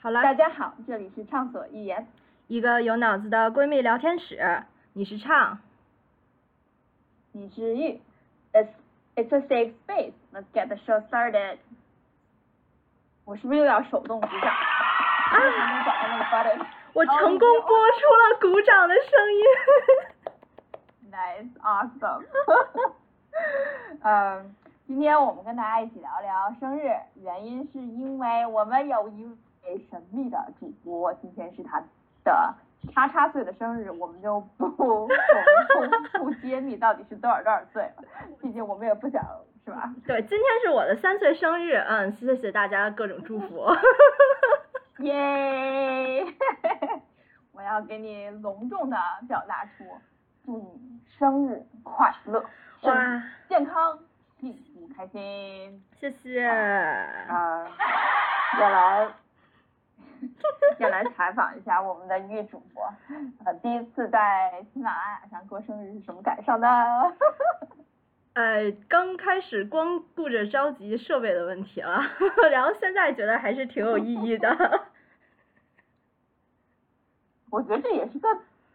好了，大家好，这里是畅所欲言，一个有脑子的闺蜜聊天室。你是畅，你是玉，It's It's a safe space. Let's get the show started. 我是不是又要手动鼓掌？我成功播出了鼓掌的声音。Nice, awesome. 嗯，今天我们跟大家一起聊聊生日，原因是因为我们有一位神秘的主播，今天是他的。叉叉岁的生日，我们就不 不不不揭秘到底是多少多少岁了，毕竟我们也不想是吧？对，今天是我的三岁生日，嗯，谢谢大家各种祝福。耶！我要给你隆重的表达出，祝你生日快乐，哇，健康，幸福，开心。谢谢。啊，再来。先来采访一下我们的玉主播，呃，第一次在喜马拉雅上过生日是什么感受呢？呃，刚开始光顾着着急设备的问题了，然后现在觉得还是挺有意义的。我觉得这也是个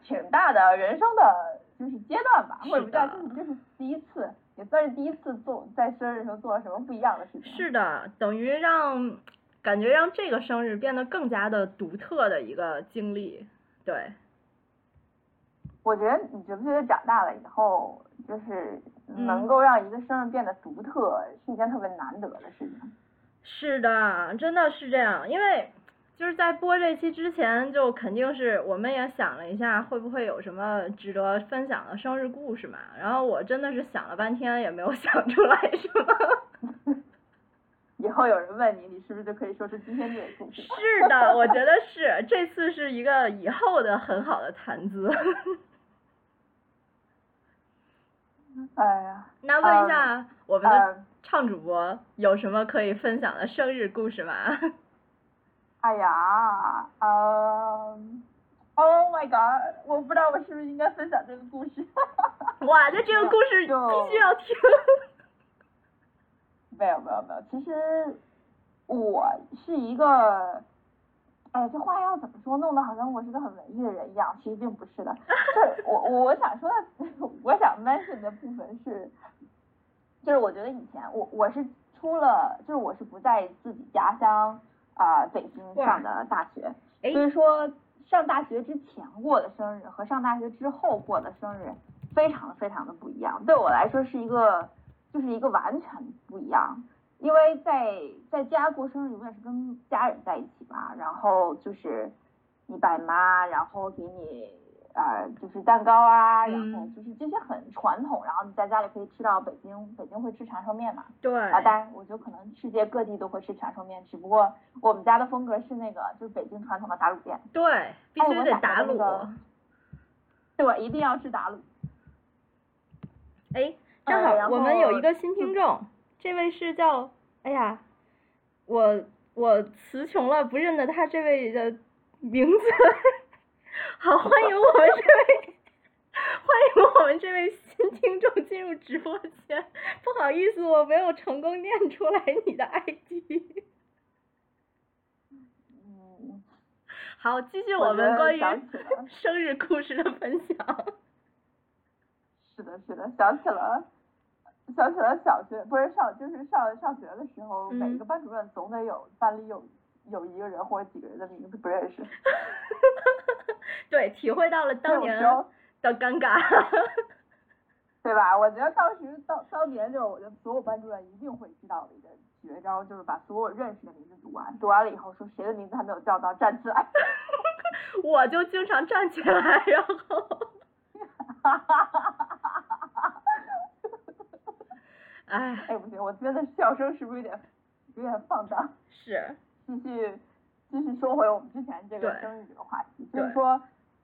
挺大的人生的就是阶段吧，或者不叫就是就是第一次，也算是第一次做在生日时候做了什么不一样的事情。是的，等于让。感觉让这个生日变得更加的独特的一个经历，对。我觉得你觉不觉得长大了以后，就是能够让一个生日变得独特，是一件特别难得的事情。是的，真的是这样，因为就是在播这期之前，就肯定是我们也想了一下，会不会有什么值得分享的生日故事嘛？然后我真的是想了半天，也没有想出来什么。以后有人问你，你是不是就可以说出今天这个故事？是的，我觉得是，这次是一个以后的很好的谈资。哎呀，那问一下我们的唱主播有什么可以分享的生日故事吗？哎呀，嗯，Oh my God，我不知道我是不是应该分享这个故事。哇，那这个故事 必须要听。没有没有没有，其实我是一个，哎，这话要怎么说？弄得好像我是个很文艺的人一样，其实并不是的。就是 我我想说的，我想 mention 的部分是，就是我觉得以前我我是出了，就是我是不在自己家乡啊北京上的大学，所以说上大学之前过的生日和上大学之后过的生日非常非常的不一样，对我来说是一个。就是一个完全不一样，因为在在家过生日永远是跟家人在一起嘛，然后就是你爸妈，然后给你呃就是蛋糕啊，然后就是这些很传统，然后你在家里可以吃到北京北京会吃长寿面嘛，对，啊当然我觉得可能世界各地都会吃长寿面，只不过我们家的风格是那个就是北京传统的打卤面，对，必须得打卤，对，一定要吃打卤，哎。正好我们有一个新听众，这位是叫，哎呀，我我词穷了，不认得他这位的名字。好，欢迎我们这位，欢迎我们这位新听众进入直播间。不好意思，我没有成功念出来你的 ID。嗯。好，继续我们关于生日故事的分享。是的，是的，想起了。想起了小学，不是上，就是上上学的时候，每一个班主任总得有班里有有一个人或者几个人的名字不认识。对，体会到了当年的尴尬。对吧？我觉得当时当当年就我觉得所有班主任一定会知道的一个绝招，就是把所有认识的名字读完，读完了以后说谁的名字还没有叫到，站起来。我就经常站起来，然后。哈哈哈哈哈！哎，哎不行，我觉得笑声是不是有点有点放荡？是。继续继续说回我们之前这个生日这个话题，就是说，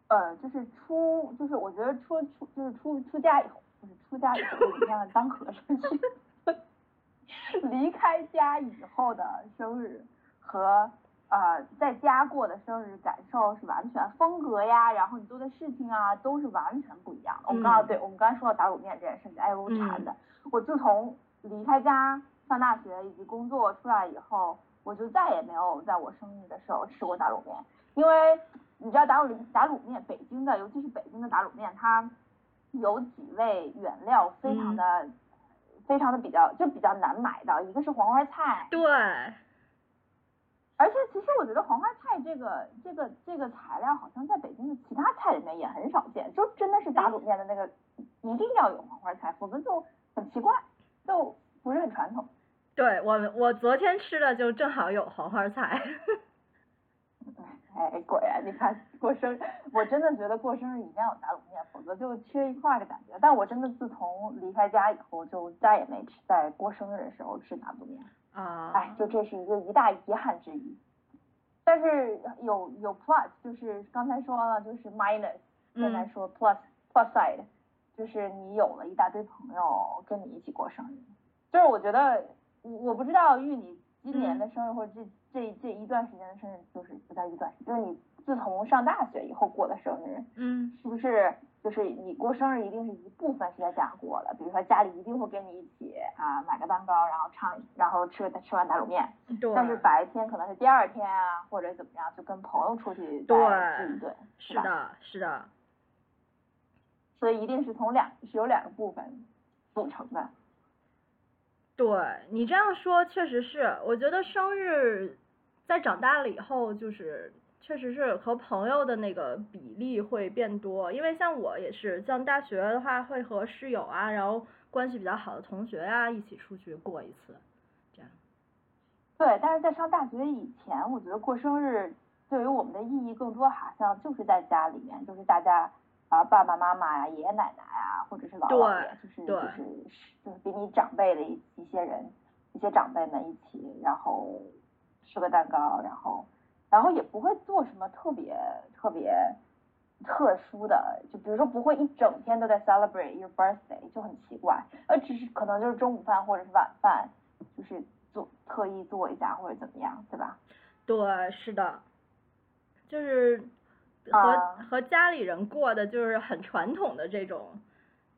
呃，就是出，就是我觉得出出就是出出家以后，就是出家以后一定要当和尚去。离开家以后的生日和呃在家过的生日感受是完全风格呀，然后你做的事情啊都是完全不一样的。我们刚刚对我们刚刚说到打卤面这件事情，哎，我馋的。我自从离开家上大学以及工作出来以后，我我就再也没有在我生日的时候吃过打卤面，因为你知道打卤打卤面，北京的尤其是北京的打卤面，它有几味原料非常的、非常的比较就比较难买到，一个是黄花菜，对，而且其实我觉得黄花菜这个这个这个材料好像在北京的其他菜里面也很少见，就真的是打卤面的那个一定要有黄花菜，否则就很奇怪，就不是很传统。对我我昨天吃的就正好有黄花菜。哎，果然你看过生日，我真的觉得过生日一定要有打卤面，否则就缺一块的感觉。但我真的自从离开家以后，就再也没吃在过生日的时候吃打卤面。啊。哎，就这是一个一大遗憾之一。但是有有 plus，就是刚才说了，就是 minus，现在说 plus plus side，就是你有了一大堆朋友跟你一起过生日，就是我觉得我我不知道玉你今年的生日或者这这这一段时间的生日，就是不叫一段时间，就是你自从上大学以后过的生日，嗯，是不是就是你过生日一定是一部分是在家过的？比如说家里一定会跟你一起啊买个蛋糕，然后唱，然后吃个吃完打卤面。对。但是白天可能是第二天啊，或者怎么样，就跟朋友出去对聚一顿，是的，是的。所以一定是从两是由两个部分组成的。对你这样说确实是，我觉得生日在长大了以后，就是确实是和朋友的那个比例会变多，因为像我也是，像大学的话会和室友啊，然后关系比较好的同学啊一起出去过一次，这样。对，但是在上大学以前，我觉得过生日对于我们的意义更多，好像就是在家里面，就是大家。啊，爸爸妈妈呀，爷爷奶奶啊，或者是姥姥爷，就是就是就是比你长辈的一一些人，一些长辈们一起，然后吃个蛋糕，然后然后也不会做什么特别特别特殊的，就比如说不会一整天都在 celebrate your birthday，就很奇怪，呃，只是可能就是中午饭或者是晚饭，就是做特意做一下或者怎么样，对吧？对，是的，就是。和和家里人过的就是很传统的这种，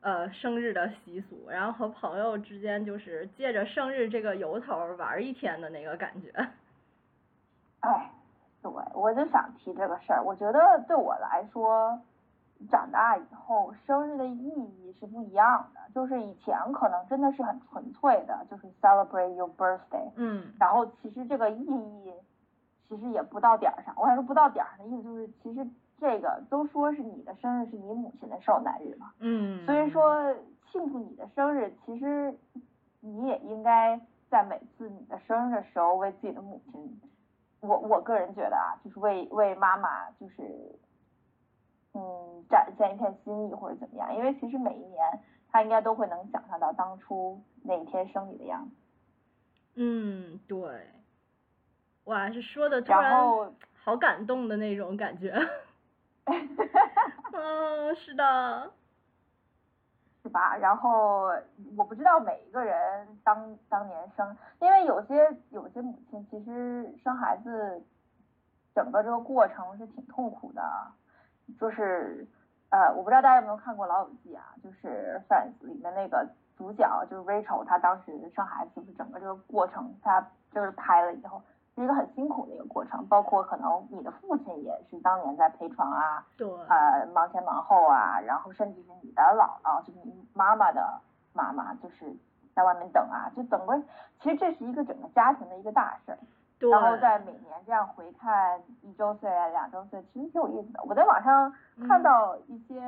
呃，生日的习俗，然后和朋友之间就是借着生日这个由头玩一天的那个感觉。哎，对，我就想提这个事儿。我觉得对我来说，长大以后生日的意义是不一样的。就是以前可能真的是很纯粹的，就是 celebrate your birthday。嗯。然后其实这个意义。其实也不到点儿上，我想说不到点儿上的意思就是，其实这个都说是你的生日是你母亲的受难日嘛，嗯，所以说庆祝你的生日，其实你也应该在每次你的生日的时候为自己的母亲，我我个人觉得啊，就是为为妈妈就是，嗯，展现一片心意或者怎么样，因为其实每一年她应该都会能想象到当初那一天生你的样子，嗯，对。哇，是说的突然好感动的那种感觉，嗯，是的，是吧？然后我不知道每一个人当当年生，因为有些有些母亲其实生孩子整个这个过程是挺痛苦的，就是呃，我不知道大家有没有看过《老友记》啊，就是《Friends》里面那个主角就是 Rachel，她当时生孩子就是整个这个过程，她就是拍了以后。是一个很辛苦的一个过程，包括可能你的父亲也是当年在陪床啊，对，呃，忙前忙后啊，然后甚至是你的姥姥，就是你妈妈的妈妈，就是在外面等啊，就整个，其实这是一个整个家庭的一个大事儿。对。然后在每年这样回看一周岁啊，两周岁，其实挺有意思的。我在网上看到一些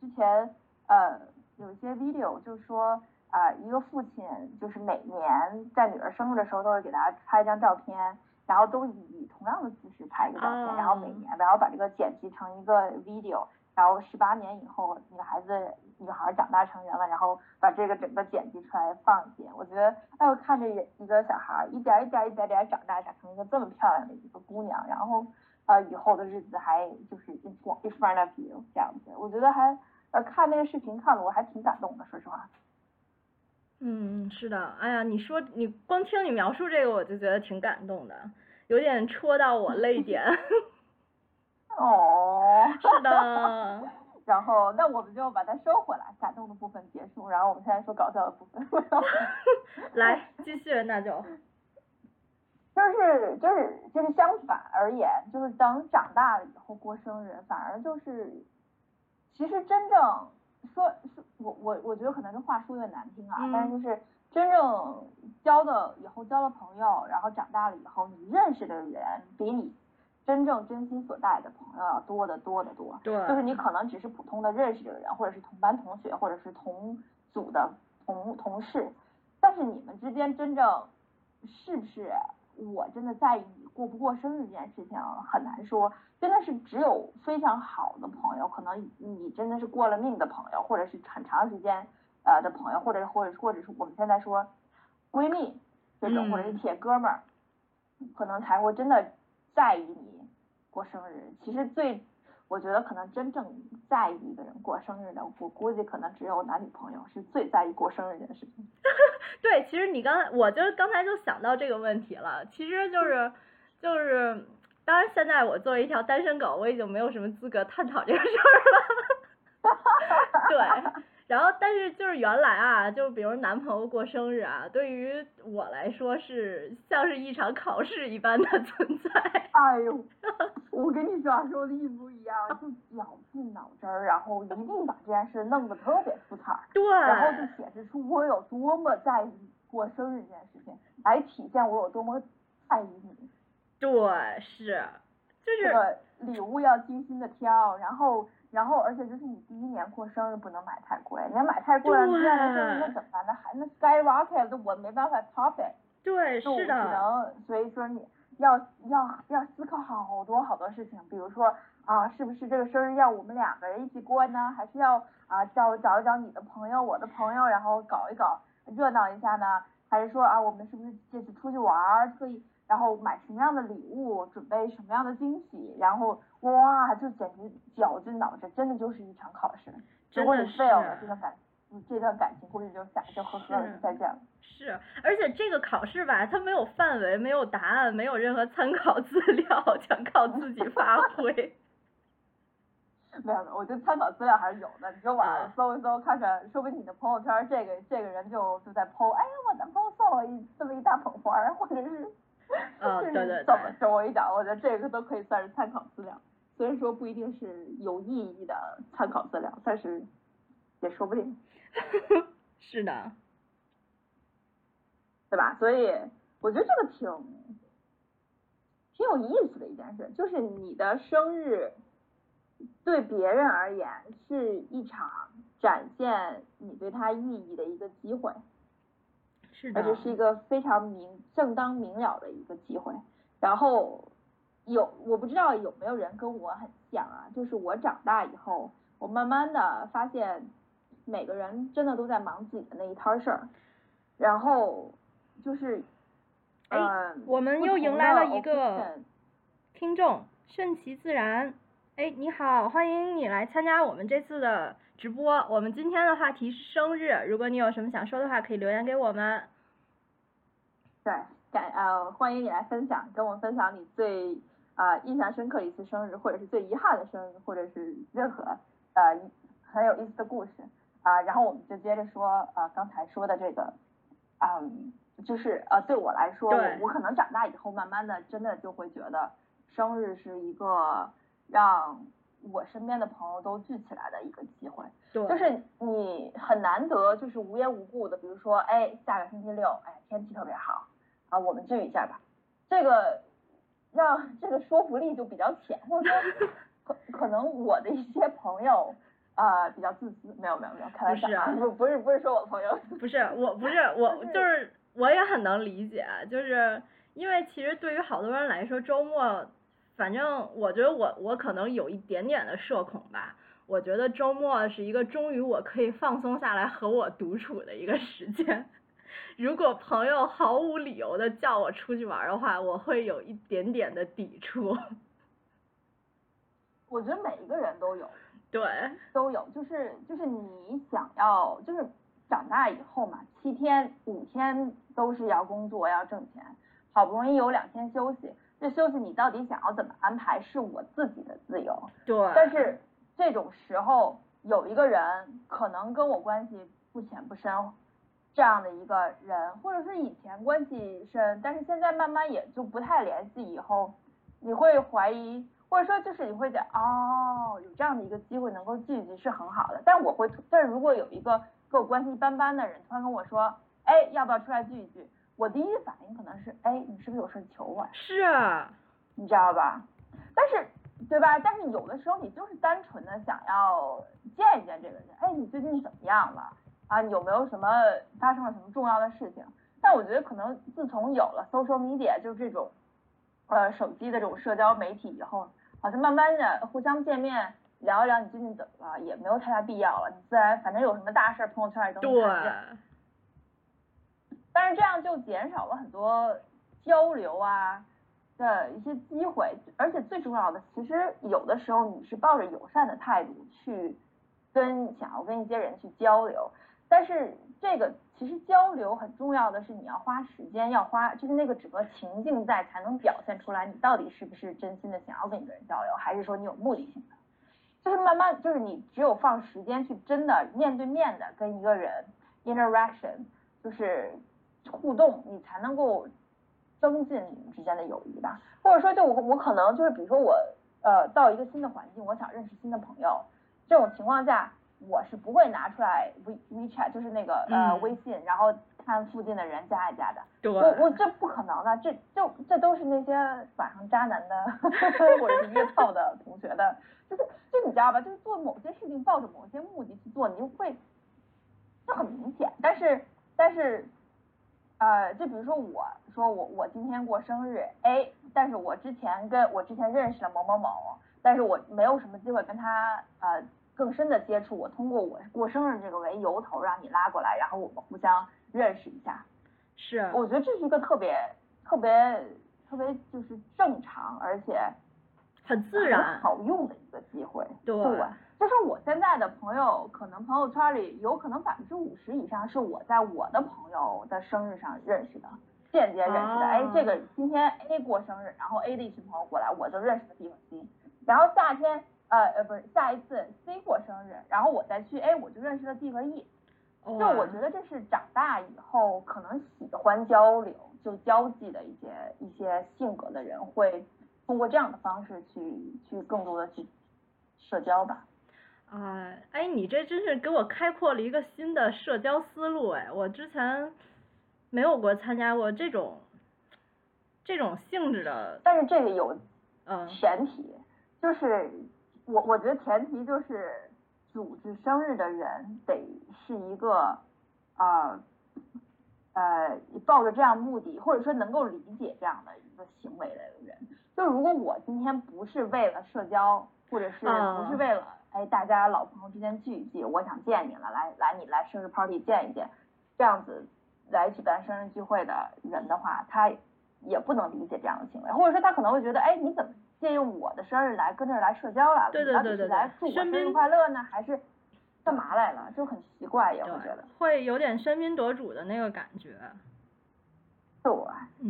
之前呃有一些 video，就是说。啊，一个父亲就是每年在女儿生日的时候都会给大家拍一张照片，然后都以同样的姿势拍一个照片，然后每年然后把这个剪辑成一个 video，然后十八年以后女孩子女孩长大成人了，然后把这个整个剪辑出来放一遍。我觉得，哎，我看着一个小孩一点一点一点点长大，长成一个这么漂亮的一个姑娘，然后呃以后的日子还就是 in front of you 这样子，我觉得还呃看那个视频看的我还挺感动的，说实话。嗯，是的，哎呀，你说你光听你描述这个，我就觉得挺感动的，有点戳到我泪点。哦。是的。然后，那我们就把它收回来，感动的部分结束，然后我们现在说搞笑的部分。来，继续，那就。就是就是就是就是相反而言，就是等长大了以后过生日，反而就是其实真正说说我我我觉得可能这话说的难听啊，嗯但是就是真正交的以后交了朋友，然后长大了以后，你认识的人比你真正真心所待的朋友要多得多得多。对，就是你可能只是普通的认识这个人，或者是同班同学，或者是同组的同同事，但是你们之间真正是不是我真的在意你过不过生日这件事情很难说，真的是只有非常好的朋友，可能你真的是过了命的朋友，或者是很长时间呃的朋友，或者或者或者是我们现在说闺蜜这种，嗯或者是铁哥们儿，可能才会真的在意你过生日。其实最我觉得可能真正在意一个人过生日的，我估计可能只有男女朋友是最在意过生日这件事情。对，其实你刚才，我就刚才就想到这个问题了，其实就是就是，当然现在我作为一条单身狗，我已经没有什么资格探讨这个事儿了。对，然后但是就是原来啊，就比如男朋友过生日啊，对于我来说是像是一场考试一般的存在。哎呦，我跟你说说的一模一样，就绞尽脑汁儿，然后一定把这件事弄得特别出彩儿，对，然后就显示出我有多么在意过生日这件事情，来体现我有多么在意你。对，是，就是这个礼物要精心的挑，然后然后而且就是你第一年过生日不能买太贵，你要买太贵了，你第二年生日那怎么办？那还那 skyrocket，我没办法 top it。对，就是只的，能，所以说你要要要思考好多好多事情，比如说啊，是不是这个生日要我们两个人一起过呢？还是要啊找找一找你的朋友，我的朋友，然后搞一搞热闹一下呢？还是说啊，我们是不是这次出去玩儿，特意然后买什么样的礼物，准备什么样的惊喜，然后哇，就简直绞尽脑汁，真的就是一场考试。如果你真的是 fail 了这段感，你这段感情估计就下就呵呵了，再见了。是，而且这个考试吧，它没有范围，没有答案，没有任何参考资料，全靠自己发挥。没有没有，我觉得参考资料还是有的。你就网上啊搜一搜，看看，说不定你的朋友圈这个这个人就就在 PO，哎呀，我男朋友送我一这么一大捧花，或者是 啊对对怎么对说？我一讲，我觉得这个都可以算是参考资料，虽然说不一定是有意义的参考资料，但是也说不定，是的，对吧？所以我觉得这个挺挺有意思的一件事，就是你的生日对别人而言是一场展现你对他意义的一个机会，是的而，且是一个非常明正当明了的一个机会。然后有我不知道有没有人跟我很像啊，就是我长大以后，我慢慢的发现每个人真的都在忙自己的那一摊事儿，然后就是，哎呃，我们又迎来了一个听众顺其自然，哎，你好，欢迎你来参加我们这次的直播。我们今天的话题是生日，如果你有什么想说的话，可以留言给我们。对，感呃欢迎你来分享，跟我们分享你最啊、印象深刻的一次生日，或者是最遗憾的生日，或者是任何呃很有意思的故事。啊、然后我们就接着说呃刚才说的这个，嗯，就是呃对我来说，我我可能长大以后，慢慢的真的就会觉得生日是一个让我身边的朋友都聚起来的一个机会。对，就是你很难得，就是无缘无故的，比如说，哎，下个星期六，哎，天气特别好，啊，我们聚一下吧。这个让这个说服力就比较浅，或者说可可能我的一些朋友啊、比较自私，没有没有没有，开玩笑不不是不是说我朋友，不是我不是我就是我也很能理解，就是因为其实对于好多人来说，周末，反正我觉得我我可能有一点点的社恐吧。我觉得周末是一个终于我可以放松下来和我独处的一个时间。如果朋友毫无理由的叫我出去玩儿的话，我会有一点点的抵触。我觉得每一个人都有，对，都有，就是就是你想要，就是长大以后嘛，七天五天都是要工作要挣钱，好不容易有两天休息，这休息你到底想要怎么安排是我自己的自由，对，但是这种时候有一个人可能跟我关系不浅不深，这样的一个人，或者是以前关系深，但是现在慢慢也就不太联系，以后你会怀疑，或者说就是你会讲哦，有这样的一个机会能够聚一聚是很好的，但我会，但是如果有一个跟我关系一般般的人突然跟我说，哎，要不要出来聚一聚？我第一反应可能是，哎，你是不是有事求我？是啊，你知道吧？但是，对吧？但是有的时候你就是单纯的想要见一见这个人，哎，你最近怎么样了？啊，有没有什么发生了什么重要的事情？但我觉得可能自从有了 social media，就是这种，呃，手机的这种社交媒体以后，好像慢慢的互相见面聊一聊你最近怎么了，也没有太大必要了。你自然反正有什么大事，朋友圈里都能看见。但是这样就减少了很多交流啊的一些机会，而且最重要的，其实有的时候你是抱着友善的态度去跟想要跟一些人去交流，但是这个其实交流很重要的是你要花时间，要花就是那个整个情境在才能表现出来你到底是不是真心的想要跟一个人交流，还是说你有目的性的，就是慢慢就是你只有放时间去真的面对面的跟一个人 interaction，就是。互动，你才能够增进你们之间的友谊吧。或者说，就我我可能就是，比如说我呃到一个新的环境，我想认识新的朋友，这种情况下，我是不会拿出来 We WeChat，就是那个呃微信，然后看附近的人加一加的。我我这不可能的，这就这都是那些晚上渣男的 或者是约炮的同学的，就是就你知道吧，就是做某些事情抱着某些目的去做，你就会就很明显。但是但是。呃，就比如说，我说我我今天过生日，哎，但是我之前跟我之前认识了某某某，但是我没有什么机会跟他呃更深的接触，我通过我过生日这个为由头让你拉过来，然后我们互相认识一下，是，我觉得这是一个特别特别特别就是正常而且很自然好用的一个机会，对。就是我现在的朋友，可能朋友圈里有可能百分之五十以上是我在我的朋友的生日上认识的，间接认识的。哎，这个今天 A 过生日，然后 A 的一群朋友过来，我就认识了地方 C。然后夏天，呃呃，不是下一次 C 过生日，然后我再去，哎，我就认识了 D 和 E。就我觉得这是长大以后可能喜欢交流、就交际的一些一些性格的人会通过这样的方式去去更多的去社交吧。啊，哎，你这真是给我开阔了一个新的社交思路哎！我之前没有过参加过这种这种性质的。但是这个有嗯前提，就是我我觉得前提就是组织生日的人得是一个啊呃抱着这样目的，或者说能够理解这样的一个行为的人。就如果我今天不是为了社交，或者是不是为了。哎，大家老朋友之间聚一聚，我想见你了，来来，你来生日 party 见一见，这样子来举办生日聚会的人的话，他也不能理解这样的行为，或者说他可能会觉得，哎，你怎么借用我的生日来跟这儿来社交来了？对对对对，来祝我生日快乐呢，还是干嘛来了？就很奇怪，也会觉得会有点喧宾夺主的那个感觉。对，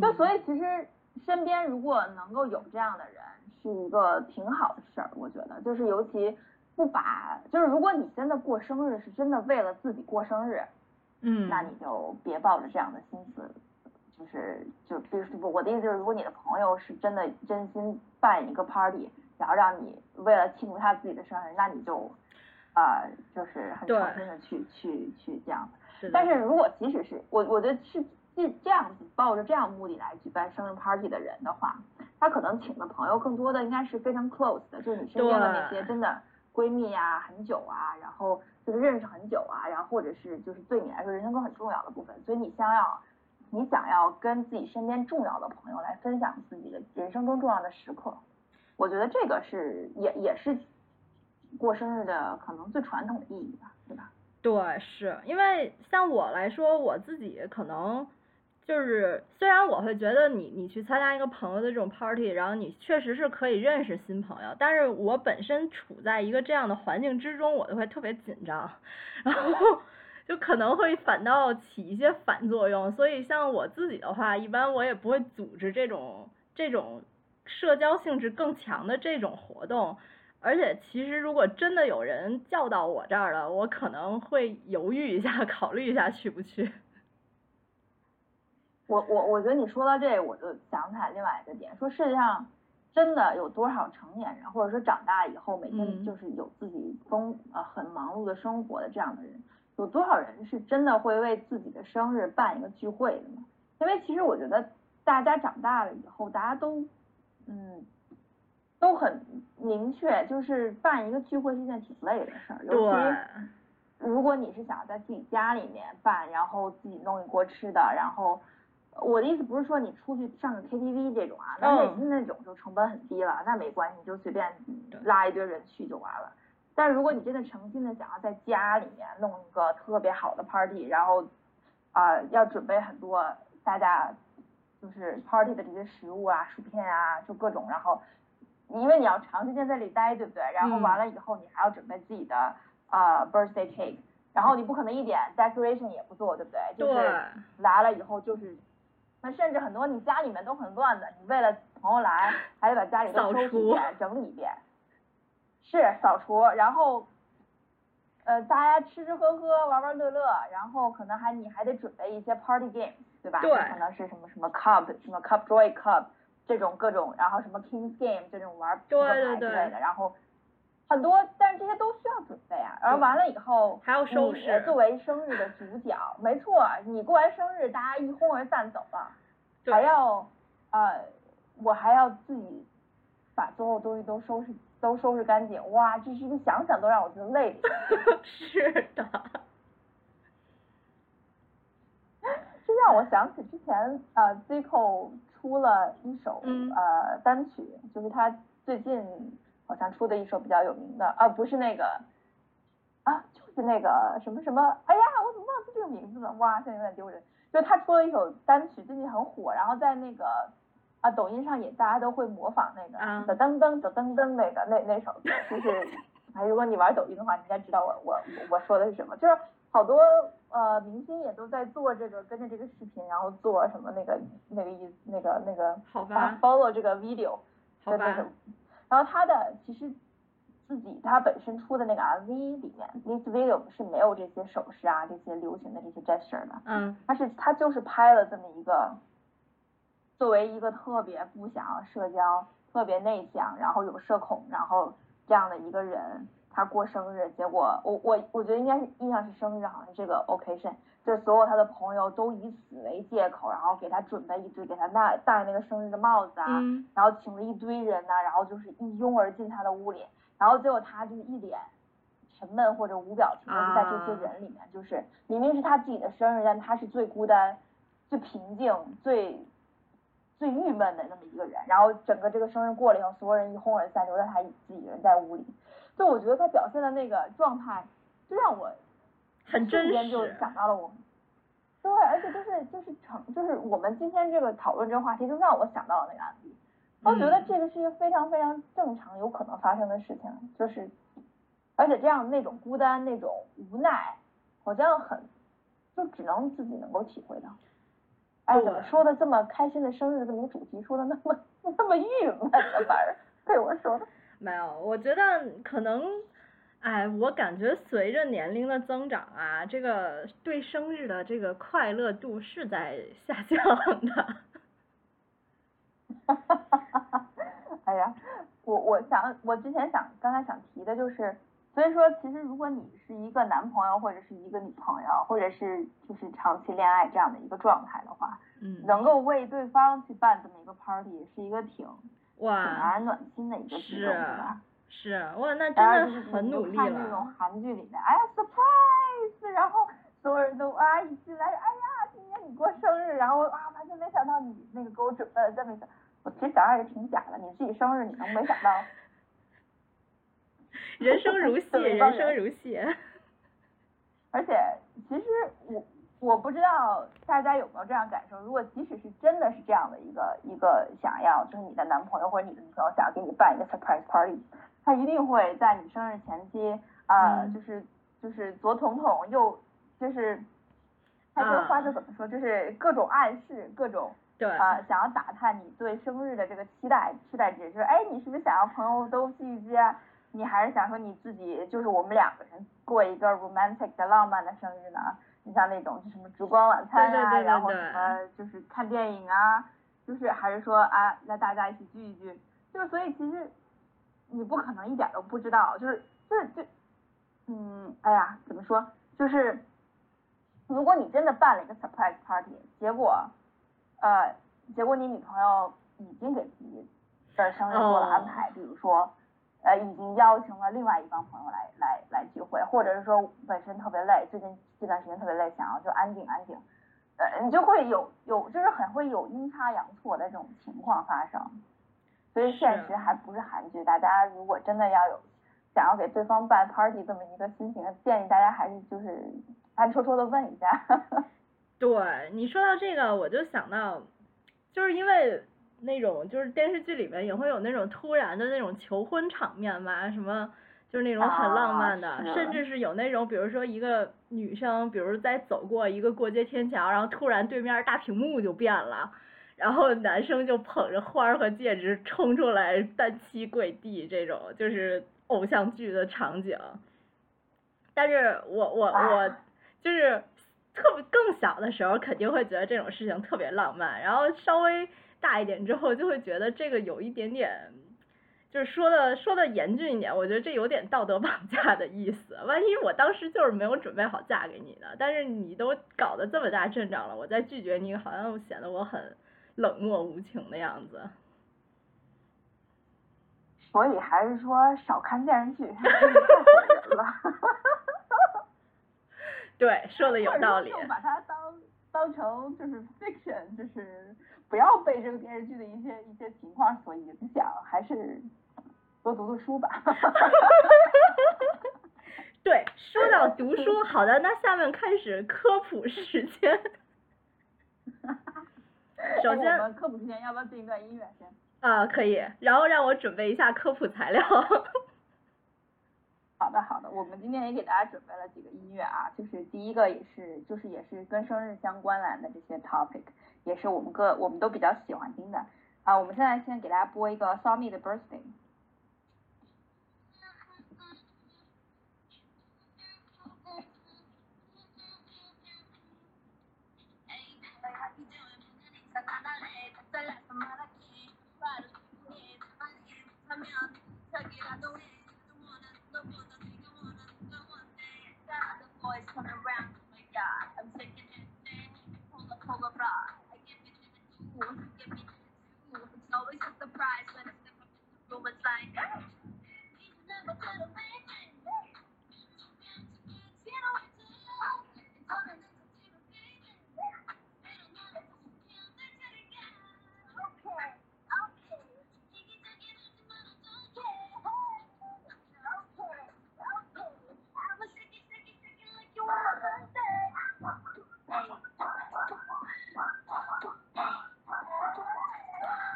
就所以其实身边如果能够有这样的人，是一个挺好的事儿，我觉得，就是尤其。不把，就是如果你真的过生日是真的为了自己过生日，嗯，那你就别抱着这样的心思，就是就比如不，我的意思就是，如果你的朋友是真的真心办一个 party，然后让你为了庆祝他自己的生日，那你就啊，就是很诚心的去去去这样。但是如果即使是我，我觉得是这这样子抱着这样目的来举办生日 party 的人的话，他可能请的朋友更多的应该是非常 close 的，就是你身边的那些真的。闺蜜呀，很久啊，然后就是认识很久啊，然后或者是就是对你来说人生中很重要的部分，所以你想要，你想要跟自己身边重要的朋友来分享自己的人生中重要的时刻，我觉得这个是也也是过生日的可能最传统的意义吧，对吧？对，是因为像我来说，我自己可能。就是虽然我会觉得你你去参加一个朋友的这种 party，然后你确实是可以认识新朋友，但是我本身处在一个这样的环境之中，我就会特别紧张，然后就可能会反倒起一些反作用。所以像我自己的话，一般我也不会组织这种这种社交性质更强的这种活动。而且其实如果真的有人叫到我这儿了，我可能会犹豫一下，考虑一下去不去。我我我觉得你说到这，我就想起来另外一个点，说世界上真的有多少成年人，或者说长大以后每天就是有自己丰呃很忙碌的生活的这样的人，有多少人是真的会为自己的生日办一个聚会的呢？因为其实我觉得大家长大了以后，大家都嗯都很明确，就是办一个聚会是一件挺累的事儿，尤其。如果你是想在自己家里面办，然后自己弄一锅吃的，然后我的意思不是说你出去上个 KTV 这种啊，那那那种就成本很低了，那没关系，你就随便拉一堆人去就完了。但如果你真的诚心的想要在家里面弄一个特别好的 party，然后啊要准备很多大家就是 party 的这些食物啊、薯片啊，就各种，然后因为你要长时间在这里待，对不对？然后完了以后你还要准备自己的。啊，birthday cake，然后你不可能一点 decoration 也不做，对不对？就是来了以后就是，那甚至很多你家里面都很乱的，你为了朋友来，还得把家里都收拾一遍，整理一遍。是扫除，然后，呃，大家吃吃喝喝，玩玩乐乐，然后可能还你还得准备一些 party game，对吧？对。可能是什么什么 cup，什么 cup joy cup 这种各种，然后什么 kings game 这种玩扑克牌之类的，然后。很多，但是这些都需要准备啊。然后完了以后，还要收拾。作为生日的主角，没错，你过完生日，大家一哄而散走了，还要呃，我还要自己把所有东西都收拾都收拾干净。哇，这是一个想想都让我觉得累。是的。这让我想起之前呃，Zico 出了一首呃单曲，就是他最近。好像出的一首比较有名的，啊，不是那个，啊，就是那个什么什么，哎呀，我怎么忘记这个名字了？哇，现在有点丢人。就是他出了一首单曲，最近很火，然后在那个啊抖音上也大家都会模仿那个噔噔噔的噔噔那个那那首歌，就是 哎，如果你玩抖音的话，你应该知道我我我说的是什么，就是好多呃明星也都在做这个跟着这个视频，然后做什么那个那个意那个那个好吧，follow 这个 video，好吧。然后他的其实自己他本身出的那个 MV 里面，this video 是没有这些手势啊，这些流行的这些 gesture 的。嗯。他是他就是拍了这么一个，作为一个特别不想要社交、特别内向，然后有社恐，然后这样的一个人，他过生日，结果我我我觉得应该是印象是生日，好像这个 occasion。就所有他的朋友都以此为借口，然后给他准备一堆，给他戴戴那个生日的帽子啊，然后请了一堆人呐，然后就是一拥而进他的屋里，然后结果他就是一脸沉闷或者无表情的在这些人里面，就是明明是他自己的生日，但他是最孤单、最平静、最最郁闷的那么一个人，然后整个这个生日过了以后，所有人一哄而散，留下他自己一人在屋里，就我觉得他表现的那个状态，就让我。很瞬间，就想到了我，对，而且就是就是成就是我们今天这个讨论这个话题，就让我想到了那个案例。我觉得这个是一个非常非常正常、有可能发生的事情，就是而且这样那种孤单、那种无奈，好像很就只能自己能够体会到。哎，我说的这么开心的生日这么主题，说的那么 那么郁闷的反而对我说的。没有，我觉得可能。哎，我感觉随着年龄的增长啊，这个对生日的这个快乐度是在下降的。哈哈哈哈哈！哎呀，我我想我之前想刚才想提的就是，所以说其实如果你是一个男朋友或者是一个女朋友，或者是就是长期恋爱这样的一个状态的话，嗯，能够为对方去办这么一个 party，是一一个挺哇挺让人暖心的一个举动，对吧？是哇，那真的很努力了。看那种韩剧里面，哎呀，surprise，然后所有人都啊一进来，哎呀，今天你过生日，然后啊完全没想到你那个给我准备了这么一个，我其实想想也挺假的，你自己生日你能没想到？人生如戏，人生如戏。而且其实我我不知道大家有没有这样感受，如果即使是真的是这样的一个一个想要，就是你的男朋友或者你的女朋友想要给你办一个 surprise party。他一定会在你生日前夕，啊，就是就是左捅捅右，就是，他这个话就怎么说，就是各种暗示，各种，对，啊，想要打探你对生日的这个期待，期待值，就是，哎，你是不是想要朋友都聚一聚啊？你还是想说你自己，就是我们两个人过一个 romantic 的浪漫的生日呢？你像那种就什么烛光晚餐啊，对对对对然后对什么就是看电影啊，就是还是说啊，那大家一起聚一聚，就是所以其实你不可能一点都不知道，就是就是就嗯，哎呀，怎么说？就是如果你真的办了一个 surprise party，结果呃，结果你女朋友已经给自己的生日做了安排，比如说呃已经邀请了另外一帮朋友来来来聚会，或者是说本身特别累，最近这段时间特别累，想要就安静安静，呃，你就会有有就是很会有阴差阳错的这种情况发生，所以现实还不是韩剧，大家如果真的要有想要给对方办 party 这么一个心情，建议大家还是就是暗戳戳的问一下。对你说到这个，我就想到，就是因为那种就是电视剧里面也会有那种突然的那种求婚场面嘛，什么就是那种很浪漫的，啊甚至是有那种比如说一个女生，比如在走过一个过街天桥，然后突然对面大屏幕就变了。然后男生就捧着花儿和戒指冲出来单膝跪地，这种就是偶像剧的场景。但是我我我啊就是特别更小的时候，肯定会觉得这种事情特别浪漫，然后稍微大一点之后，就会觉得这个有一点点，就是说的说的严峻一点，我觉得这有点道德绑架的意思。万一我当时就是没有准备好嫁给你呢，但是你都搞得这么大阵仗了，我再拒绝你，好像显得我很冷漠无情的样子。所以还是说少看电视剧，太毁人了。对，说的有道理就把它当当成就是 fiction，就是不要被这个电视剧的一些一些情况所影响，还是多读读书吧。对，说到读书，好的，那下面开始科普时间。首哎先我们科普时间要不要进一段音乐先？啊，可以，然后让我准备一下科普材料。好的，好的，我们今天也给大家准备了几个音乐啊，就是第一个也是，就是也是跟生日相关联的这些 topic，也是我们个我们都比较喜欢听的啊。我们现在先给大家播一个 Saw Me 的 Birthday。I get bitches in school, get bitches in school. It's always a surprise when I step up to the room and like, hey, never gonna.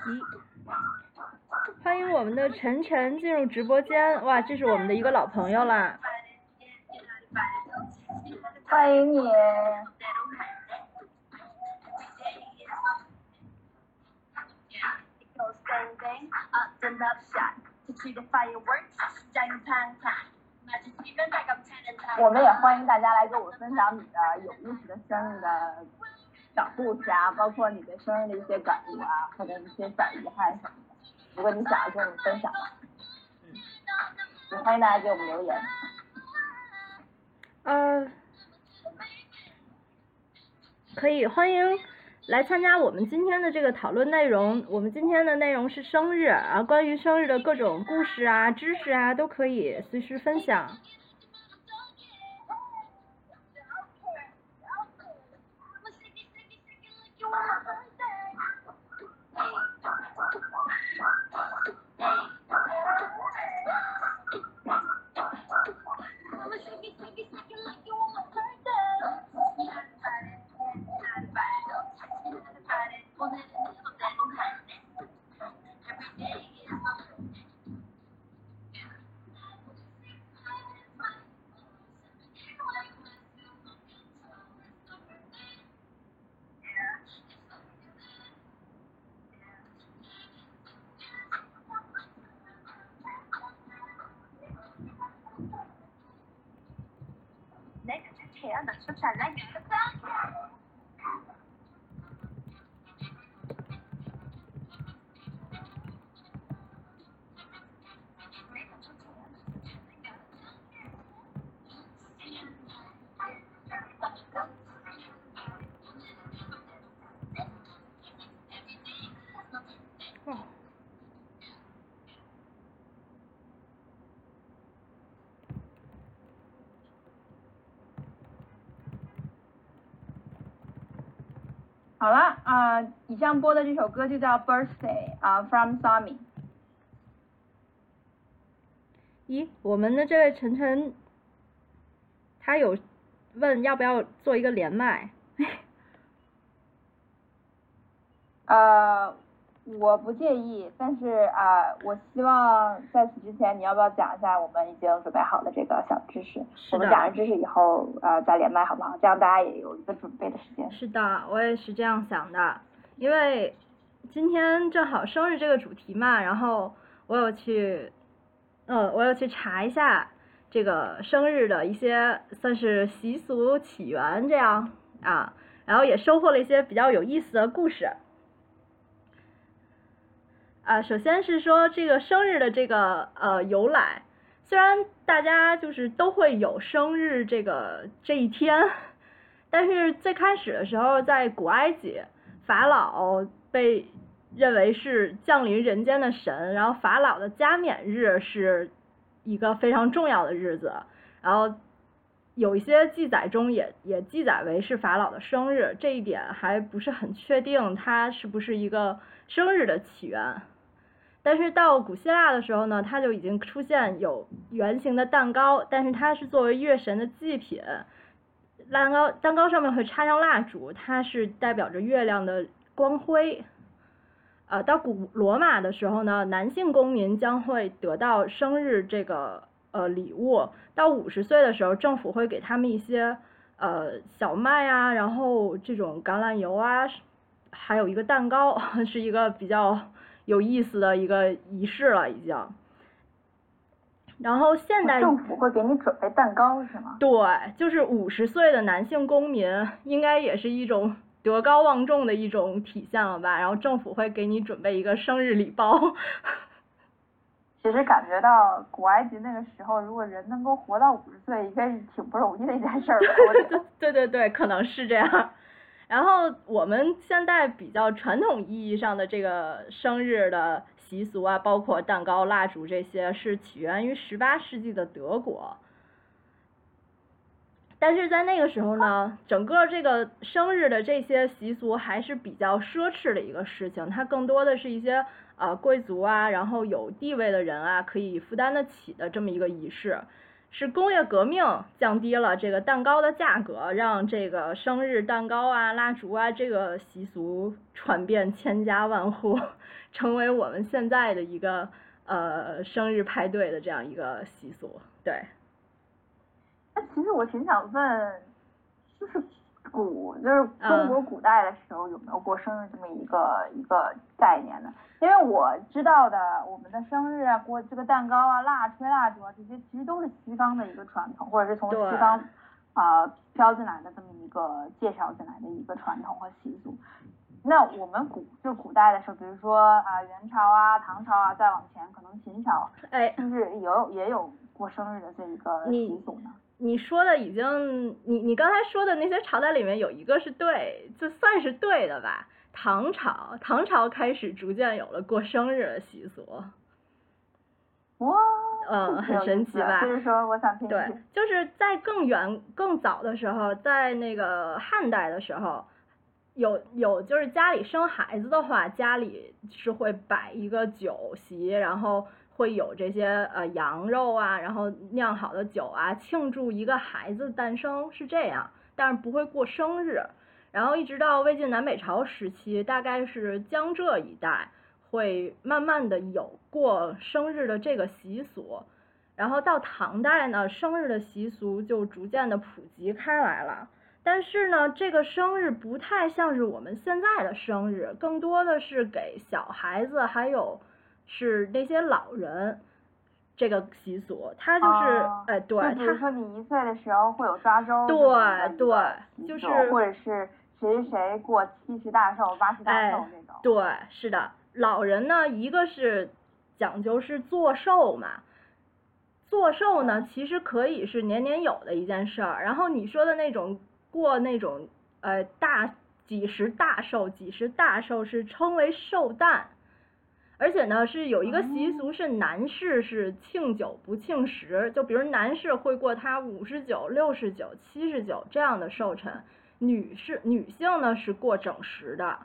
咦，欢迎我们的晨晨进入直播间，哇，这是我们的一个老朋友啦。欢迎你。我们也欢迎大家来跟我分享你的有意思的生日的小故事啊，包括你的生日的一些感悟啊，或者一些小遗憾什么的。如果你想要跟我们分享，嗯，也欢迎大家给我们留言。嗯，可以欢迎来参加我们今天的这个讨论内容。我们今天的内容是生日啊，关于生日的各种故事啊、知识啊，都可以随时分享。好了啊、以上播的这首歌就叫 Birthday 啊、from Sami。咦，我们的这位晨晨，他有问要不要做一个连麦？呃，我不介意，但是啊、我希望在此之前，你要不要讲一下我们已经准备好的这个小知识？我们讲完知识以后，呃，再连麦好不好？这样大家也有一个准备的时间。是的，我也是这样想的，因为今天正好生日这个主题嘛，然后我有去，呃，我有去查一下这个生日的一些算是习俗起源这样啊，然后也收获了一些比较有意思的故事。啊，首先是说这个生日的这个呃由来，虽然大家就是都会有生日这个这一天，但是最开始的时候，在古埃及，法老被认为是降临人间的神，然后法老的加冕日是一个非常重要的日子，然后有一些记载中也也记载为是法老的生日，这一点还不是很确定它是不是一个生日的起源。但是到古希腊的时候呢，它就已经出现有圆形的蛋糕，但是它是作为月神的祭品，蛋糕蛋糕上面会插上蜡烛，它是代表着月亮的光辉。呃，到古罗马的时候呢，男性公民将会得到生日这个呃礼物，到五十岁的时候，政府会给他们一些呃小麦啊，然后这种橄榄油啊，还有一个蛋糕，是一个比较有意思的一个仪式了，已经。然后现代政府会给你准备蛋糕是吗？对，就是五十岁的男性公民，应该也是一种德高望重的一种体现了吧？然后政府会给你准备一个生日礼包。其实感觉到古埃及那个时候，如果人能够活到五十岁，应该是挺不容易的一件事儿吧。对对对，可能是这样。然后我们现在比较传统意义上的这个生日的习俗啊，包括蛋糕、蜡烛这些，是起源于十八世纪的德国。但是在那个时候呢，整个这个生日的这些习俗还是比较奢侈的一个事情，它更多的是一些呃贵族啊，然后有地位的人啊可以负担得起的这么一个仪式。是工业革命降低了这个蛋糕的价格，让这个生日蛋糕啊、蜡烛啊这个习俗传遍千家万户，成为我们现在的一个呃生日派对的这样一个习俗。对，那其实我挺想问，就是古就是中国古代的时候有没有过生日这么一个、一个概念呢？因为我知道的，我们的生日啊，过这个蛋糕啊、蜡吹蜡烛啊这些，其实都是西方的一个传统，或者是从西方啊、飘进来的这么一个介绍进来的一个传统和习俗。那我们古就古代的时候，比如说啊、元朝啊、唐朝啊，再往前可能秦朝，哎，是不是有也有过生日的这一个习俗呢？你说的已经，你你刚才说的那些朝代里面有一个是对，就算是对的吧。唐朝，唐朝开始逐渐有了过生日的习俗。哇，嗯很神奇吧就是说，我想听对。，就是在更远、更早的时候，在那个汉代的时候，有有就是家里生孩子的话，家里是会摆一个酒席，然后会有这些呃羊肉啊，然后酿好的酒啊，庆祝一个孩子诞生，是这样，但是不会过生日。然后一直到魏晋南北朝时期，大概是江浙一带，会慢慢的有过生日的这个习俗。然后到唐代呢，生日的习俗就逐渐的普及开来了。但是呢，这个生日不太像是我们现在的生日，更多的是给小孩子，还有是那些老人，这个习俗，它就是哦哎对就比如它说你一岁的时候会有抓周对对就是或者是谁谁谁过七十大寿、八十大哎寿那种。对，是的，老人呢，一个是讲究是做寿嘛，做寿呢，其实可以是年年有的一件事儿。然后你说的那种过那种呃大几十大寿，几十大寿是称为寿诞，而且呢是有一个习俗是男士是庆九不庆十，就比如男士会过他五十九、六十九、七十九这样的寿辰，女士女性呢是过整时的。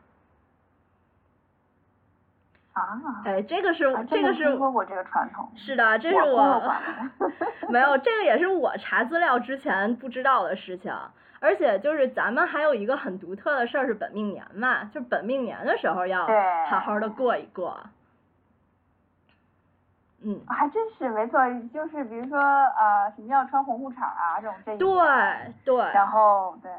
啊，哎，这个是这个是听说过这个传统。是的，这是我我没有，这个也是我查资料之前不知道的事情。而且就是咱们还有一个很独特的事儿是本命年嘛，就是本命年的时候要好好的过一过。嗯，还真是没错，就是比如说呃，什么要穿红裤衩啊这种这一对对，然后对，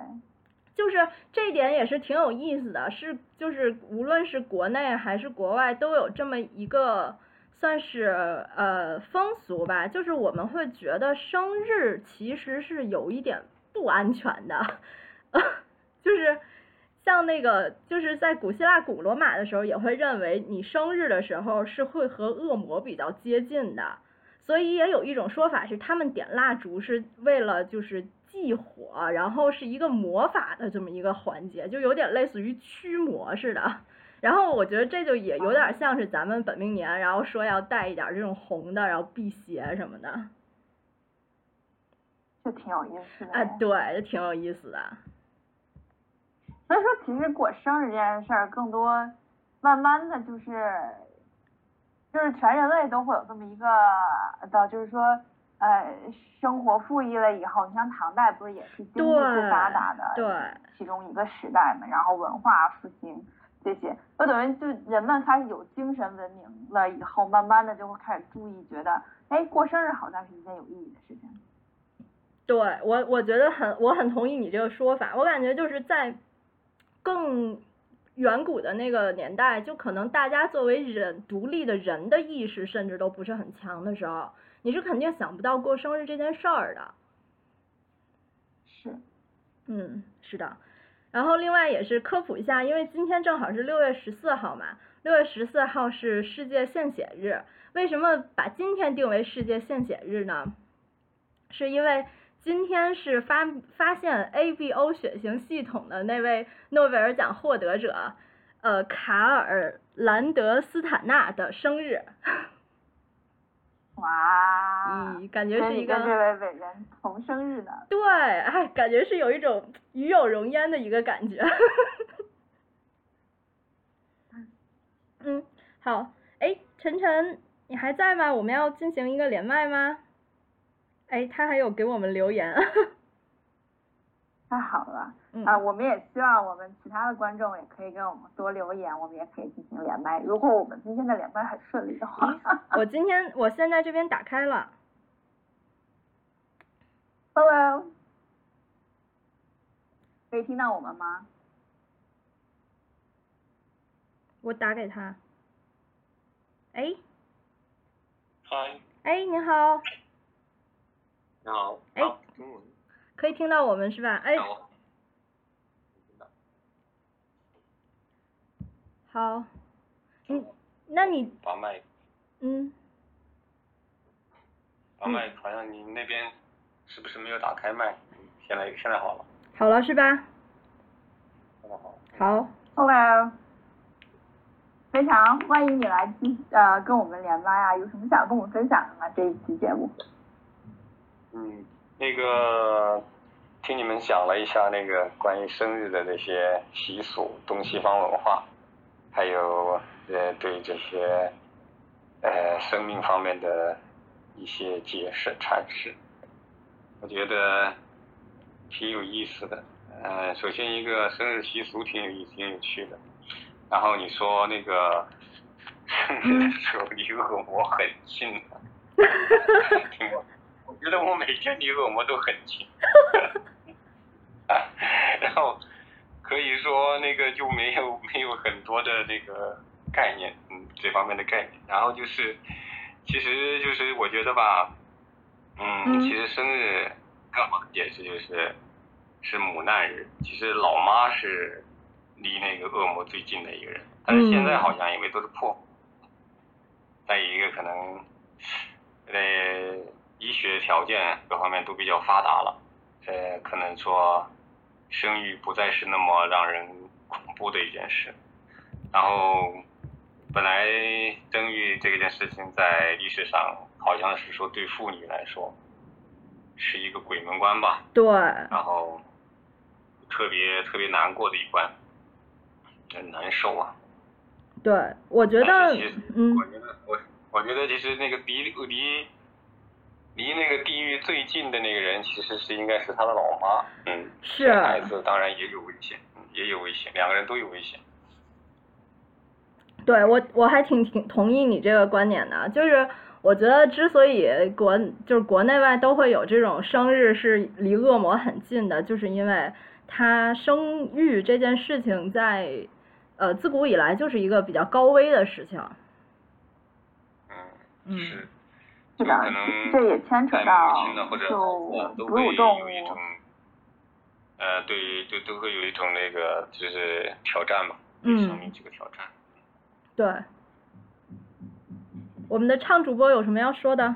就是这点也是挺有意思的，是就是无论是国内还是国外都有这么一个算是呃风俗吧，就是我们会觉得生日其实是有一点不安全的，就是像那个就是在古希腊、古罗马的时候也会认为你生日的时候是会和恶魔比较接近的。所以也有一种说法是，他们点蜡烛是为了就是祭火，然后是一个魔法的这么一个环节，就有点类似于驱魔似的。然后我觉得这就也有点像是咱们本命年，然后说要带一点这种红的，然后辟邪什么的。就挺有意思的。哎，对，就挺有意思的。所以说，其实过生日这件事儿，更多慢慢的就是，就是全人类都会有这么一个的，就是说，呃，生活富裕了以后，你像唐代不是也是经济不发达的对其中一个时代嘛，然后文化复兴这些，就等于就人们开始有精神文明了以后，慢慢的就会开始注意，觉得，哎，过生日好像是一件有意义的事情。对我，我觉得很，我很同意你这个说法。我感觉就是在更远古的那个年代，就可能大家作为人独立的人的意识甚至都不是很强的时候，你是肯定想不到过生日这件事儿的。是，嗯，是的。然后另外也是科普一下，因为今天正好是六月十四号嘛，六月十四号是世界献血日。为什么把今天定为世界献血日呢？是因为今天是发发现 ABO 血型系统的那位诺贝尔奖获得者，呃，卡尔兰德斯坦纳的生日。哇，嗯，感觉是一个跟这位伟人同生日呢。对，哎，感觉是有一种与有荣焉的一个感觉。嗯，好，哎，晨晨，你还在吗？我们要进行一个连麦吗？哎，他还有给我们留言。太好了。嗯啊，我们也希望我们其他的观众也可以跟我们多留言，我们也可以进行连麦。如果我们今天的连麦很顺利的话 我今天我现在这边打开了，，Hello，可以听到我们吗？我打给他。哎嗨，哎，你好，你好。哎啊中文。可以听到我们是吧？哎，好。好，嗯，那你把麦，嗯，把麦，好像你那边是不是没有打开麦？嗯现在现在好了，好了是吧？现在好了。好，Hello，非常欢迎你来继呃跟我们连麦啊！有什么想跟我们分享的吗？这一期节目？嗯，那个听你们讲了一下那个关于生日的那些习俗、东西方文化，还有呃对这些呃生命方面的一些解释阐释，我觉得挺有意思的。呃，首先一个生日习俗挺有意思、挺有趣的。然后你说那个生日的时候离恶魔很近啊，挺我觉得我每天离恶魔都很近，然后可以说那个就没有 没有很多的那个概念，嗯，这方面的概念。然后就是其实就是我觉得吧，嗯，嗯其实生日更好的解释就是是母难日。其实老妈是离那个恶魔最近的一个人，但是现在嗯好像因为都是破，再一个可能呃医学条件各方面都比较发达了，呃，可能说生育不再是那么让人恐怖的一件事。然后本来生育这件事情在历史上好像是说对妇女来说是一个鬼门关吧，对，然后特别特别难过的一关，很难受啊。对，我觉得其实，嗯我觉得我我觉得其实那个离离离那个地狱最近的那个人，其实是应该是他的老妈。嗯，是这孩子当然也有危险，嗯也有危险，两个人都有危险。对我我还挺挺同意你这个观点的，就是我觉得之所以国就是国内外都会有这种生日是离恶魔很近的，就是因为他生育这件事情在呃自古以来就是一个比较高危的事情。嗯，嗯是。是的这也牵扯到就哺乳动物呃，对，就都会有一种那个就是挑战嘛，嗯生命这个挑战。对，我们的唱主播有什么要说的？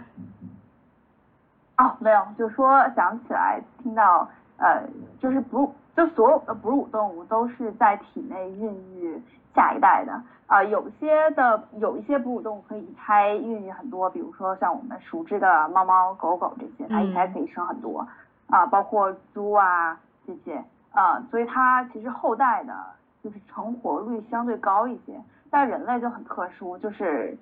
哦，没有，就说想起来听到，呃，就是哺乳，就所有的哺乳动物都是在体内孕育下一代的。啊、有些的有一些哺乳动物可以一胎孕育很多，比如说像我们熟知的猫猫、狗狗这些，它一胎嗯可以生很多。啊、包括猪啊这些，啊、所以它其实后代的就是成活率相对高一些。但人类就很特殊，就是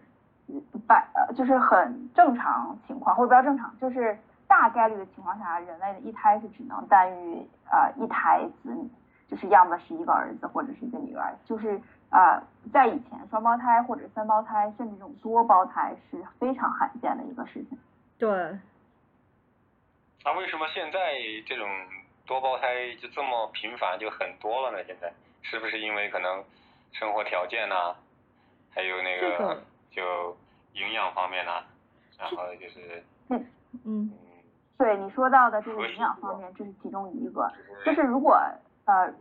百呃就是很正常情况，或者不要正常，就是大概率的情况下，人类的一胎是只能诞育呃一胎子女，就是要么是一个儿子或者是一个女儿，就是呃在以前双胞胎或者三胞胎，甚至这种多胞胎是非常罕见的一个事情。对，那为什么现在这种多胞胎就这么频繁，就很多了呢？现在是不是因为可能生活条件呐、还有那这个个就营养方面呐、然后就是嗯嗯，对你说到的这个营养方面，这是其中一个。就就是是如果呃，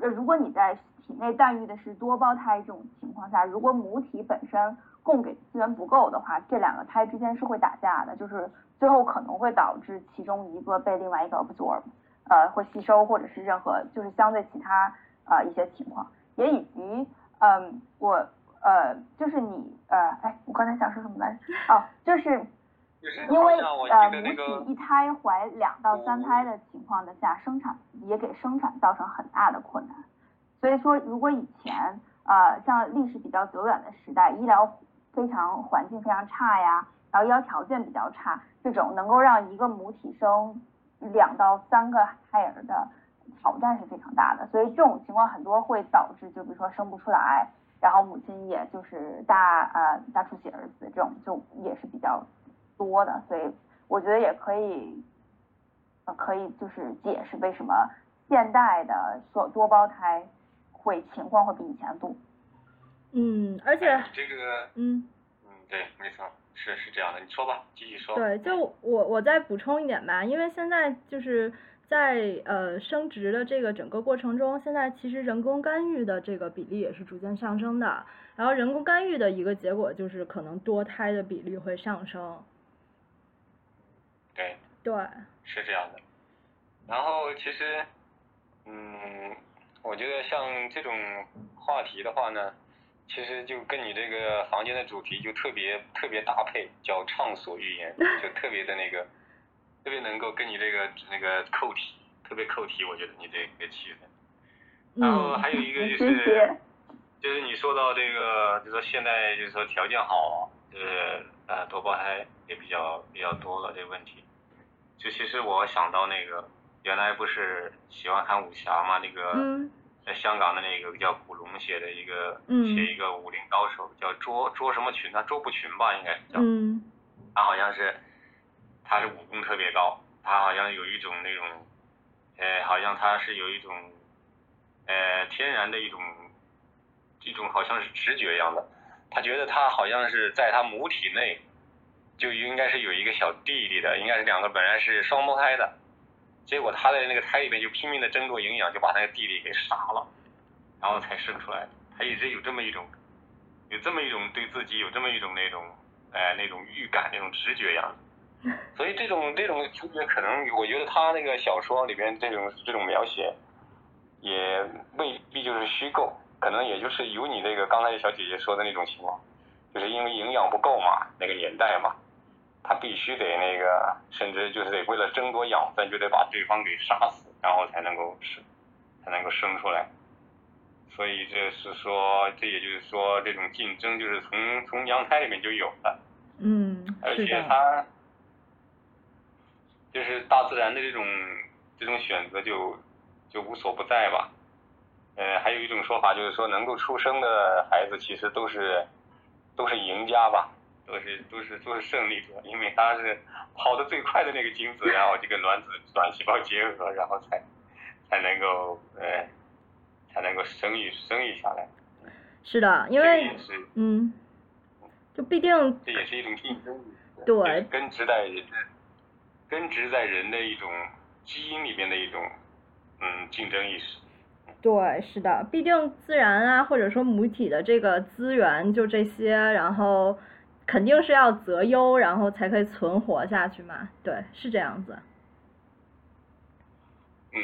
呃如果你在体内诞育的是多胞胎这种情况下，如果母体本身供给资源不够的话，这两个胎之间是会打架的，就是最后可能会导致其中一个被另外一个 absorb，呃，会吸收或者是任何就是相对其他呃一些情况，也以及嗯我呃就是你呃哎我刚才想说什么来着？哦，就是。因为呃母体一胎怀两到三胎的情况的下，生产也给生产造成很大的困难。所以说，如果以前呃像历史比较久远的时代，医疗非常环境非常差呀，然后医疗条件比较差，这种能够让一个母体生两到三个胎儿的挑战是非常大的。所以这种情况很多会导致，就比如说生不出来，然后母亲也就是大呃大出血而死，这种就也是比较多的，所以我觉得也可以，呃，可以就是解释为什么现代的所多胞胎会情况会比以前多。嗯，而且哎这个嗯。嗯对，没错，是是这样的，你说吧，继续说。对，就我我再补充一点吧，因为现在就是在呃生殖的这个整个过程中，现在其实人工干预的这个比例也是逐渐上升的，然后人工干预的一个结果就是可能多胎的比例会上升。对。对，是这样的。然后其实，嗯，我觉得像这种话题的话呢，其实就跟你这个房间的主题就特别特别搭配，叫畅所欲言，就特别的那个，特别能够跟你这个那个扣题，特别扣题，我觉得你这个气氛。然后嗯还有一个就是谢。就是你说到这个，就是说现在就是说条件好，就是呃多胞胎也比较比较多了这个问题。就其实我想到那个原来不是喜欢看武侠嘛，那个嗯。在香港的那个叫古龙写的一个嗯。写一个武林高手叫卓卓什么群？他卓不群吧应该是叫，嗯。他好像是他是武功特别高，他好像有一种那种呃好像他是有一种呃天然的一种一种好像是直觉一样的，他觉得他好像是在他母体内就应该是有一个小弟弟的，应该是两个本来是双胞胎的，结果他在那个胎里面就拼命的争夺营养，就把那个弟弟给杀了，然后才生出来的。他一直有这么一种，有这么一种对自己有这么一种那种，哎，那种预感，那种直觉样子。所以这种这种直觉可能，我觉得他那个小说里边这种这种描写，也未必就是虚构，可能也就是有你那个刚才小姐姐说的那种情况，就是因为营养不够嘛，那个年代嘛，他必须得那个，甚至就是得为了争夺养分，就得把对方给杀死，然后才能够生，才能够生出来。所以这是说，这也就是说，这种竞争就是从从娘胎里面就有的，嗯，而且它就是大自然的这种这种选择就就无所不在吧。呃，还有一种说法就是说，能够出生的孩子其实都是都是赢家吧，都是都是都是胜利者，因为他是跑得最快的那个精子，然后这个卵子卵细胞结合，然后才才能够呃才能够生育生育下来。是的，因为嗯，就必定这也是一种竞争，对根植在根植在人的一种基因里面的一种嗯竞争意识。对，是的，毕竟自然啊，或者说母体的这个资源就这些，然后肯定是要择优，然后才可以存活下去嘛。对，是这样子。嗯，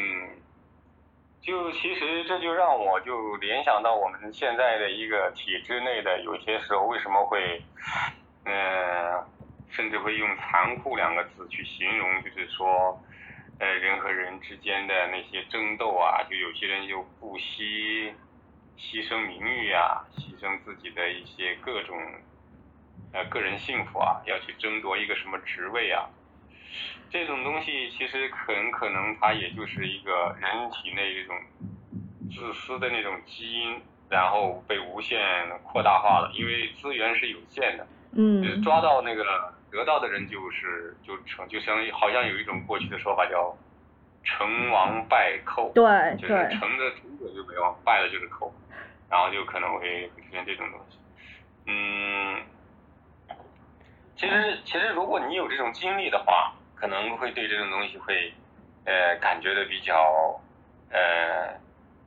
就其实这就让我就联想到我们现在的一个体制内的有些时候为什么会，嗯、甚至会用残酷两个字去形容，就是说，呃，人和人之间的那些争斗啊，就有些人就不惜牺牲名誉啊，牺牲自己的一些各种呃个人幸福啊，要去争夺一个什么职位啊。这种东西其实很可能它也就是一个人体内一种自私的那种基因，然后被无限扩大化了，因为资源是有限的，就是嗯，抓到那个得到的人就是就成，就相当于好像有一种过去的说法叫成王败寇，对就是，成的成者就为王，败了就是寇，然后就可能会会出现这种东西。嗯，其实其实如果你有这种经历的话，可能会对这种东西会呃感觉的比较呃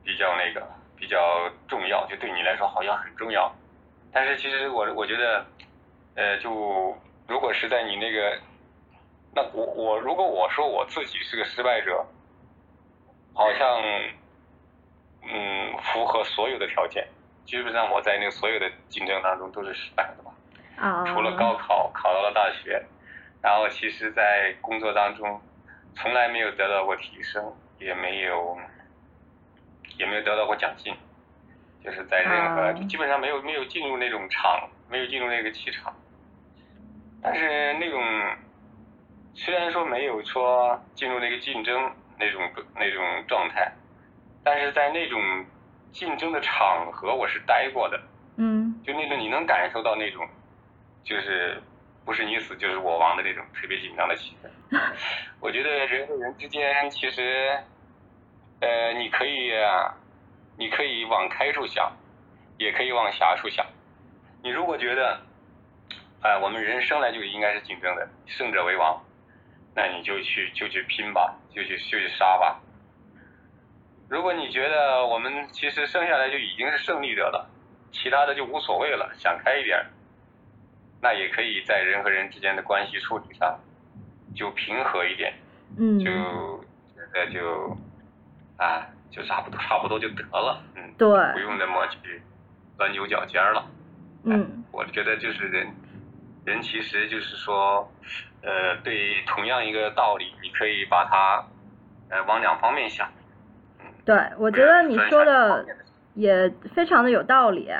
比较那个比较重要，就对你来说好像很重要。但是其实我我觉得呃就如果是在你那个那我我如果我说我自己是个失败者，好像嗯符合所有的条件，基本上我在那所有的竞争当中都是失败的吧。啊，除了高考考到了大学，然后其实在工作当中从来没有得到过提升，也没有也没有得到过奖金，就是在任何、啊就基本上没有没有进入那种场，没有进入那个气场。但是那种虽然说没有说进入那个竞争那种那种状态，但是在那种竞争的场合我是待过的。嗯就那种你能感受到那种，就是不是你死就是我亡的那种特别紧张的气氛。我觉得人和人之间其实，呃，你可以，你可以往开处想，也可以往狭处想。你如果觉得，哎、我们人生来就应该是竞争的，胜者为王，那你就去就去拼吧，就去就去杀吧。如果你觉得我们其实生下来就已经是胜利者了，其他的就无所谓了，想开一点儿，那也可以在人和人之间的关系处理上就平和一点，嗯，就觉得就啊，就差不多差不多就得了，嗯，对，不用那么去钻牛角尖了。嗯我觉得就是人，人其实就是说，呃，对同样一个道理，你可以把它呃往两方面想。嗯对，我觉得你说的也非常的有道理，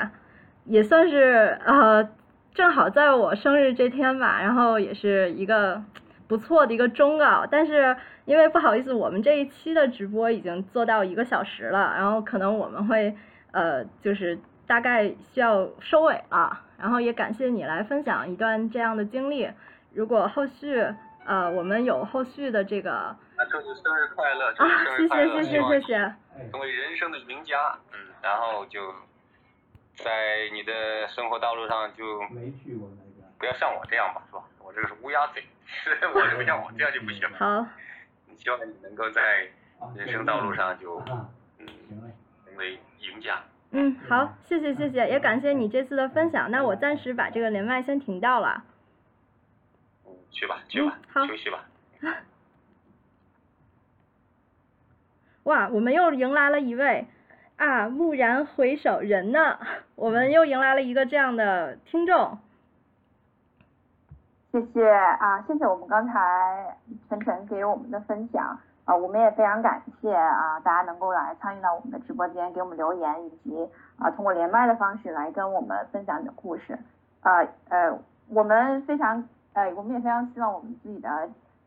也算是呃，正好在我生日这天吧，然后也是一个不错的一个忠告。但是因为不好意思，我们这一期的直播已经做到一个小时了，然后可能我们会呃，就是大概需要收尾了。然后也感谢你来分享一段这样的经历。如果后续呃我们有后续的这个祝你生日快乐！啊谢！谢谢谢谢谢。成为人生的赢家，嗯，然后就在你的生活道路上就没去过那边。不要像我这样吧，是吧？我这个是乌鸦嘴，我这个像我这样就不行了。好，希望你能够在人生道路上就嗯成为赢家。嗯，好，谢谢谢谢，也感谢你这次的分享。那我暂时把这个连麦先停掉了。嗯，去吧去吧，好休息吧。哇，我们又迎来了一位啊，蓦然回首人呢，我们又迎来了一个这样的听众。谢谢啊，谢谢我们刚才晨晨给我们的分享啊，我们也非常感谢啊，大家能够来参与到我们的直播间，给我们留言，以及啊通过连麦的方式来跟我们分享你的故事。啊呃，我们非常呃，我们也非常希望我们自己的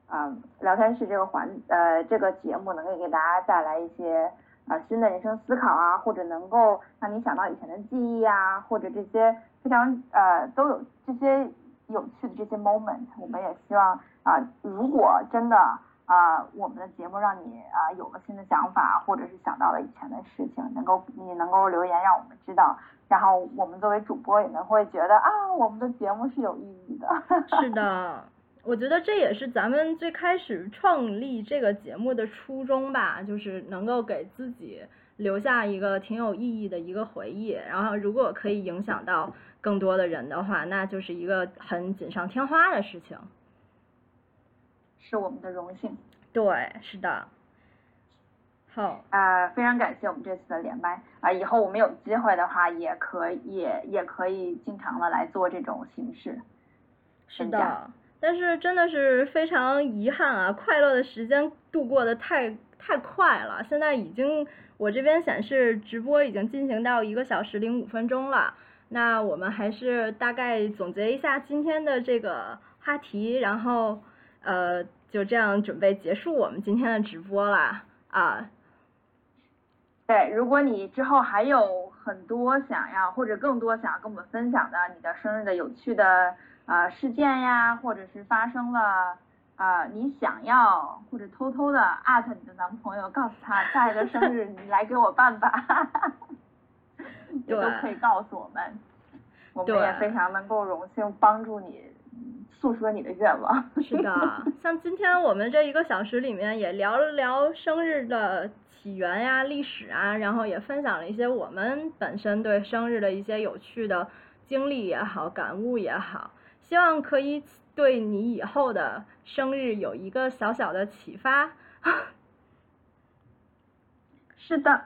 啊聊天室这个环呃这个节目能够给大家带来一些啊新的人生思考啊，或者能够让你想到以前的记忆啊，或者这些非常呃都有这些。有趣的这些 moment，我们也希望啊，如果真的啊，我们的节目让你啊有了新的想法，或者是想到了以前的事情，能够你能够留言让我们知道，然后我们作为主播也能会觉得啊，我们的节目是有意义的。是的，我觉得这也是咱们最开始创立这个节目的初衷吧，就是能够给自己留下一个挺有意义的一个回忆，然后如果可以影响到。更多的人的话，那就是一个很锦上添花的事情，是我们的荣幸。对，是的。好，啊，非常感谢我们这次的连麦啊！以后我们有机会的话，也可以也也可以经常的来做这种形式。是的，但是真的是非常遗憾啊！快乐的时间度过的太太快了，现在已经我这边显示直播已经进行到一个小时零五分钟了。那我们还是大概总结一下今天的这个话题，然后呃就这样准备结束我们今天的直播了啊。对，如果你之后还有很多想要或者更多想要跟我们分享的你的生日的有趣的啊事件呀，或者是发生了啊你想要或者偷偷的艾特你的男朋友，告诉他下一个生日你来给我办吧。也都可以告诉我们，我们也非常能够荣幸帮助你诉说你的愿望。是的，像今天我们这一个小时里面也聊了聊生日的起源呀、历史啊，然后也分享了一些我们本身对生日的一些有趣的经历也好、感悟也好，希望可以对你以后的生日有一个小小的启发。是的，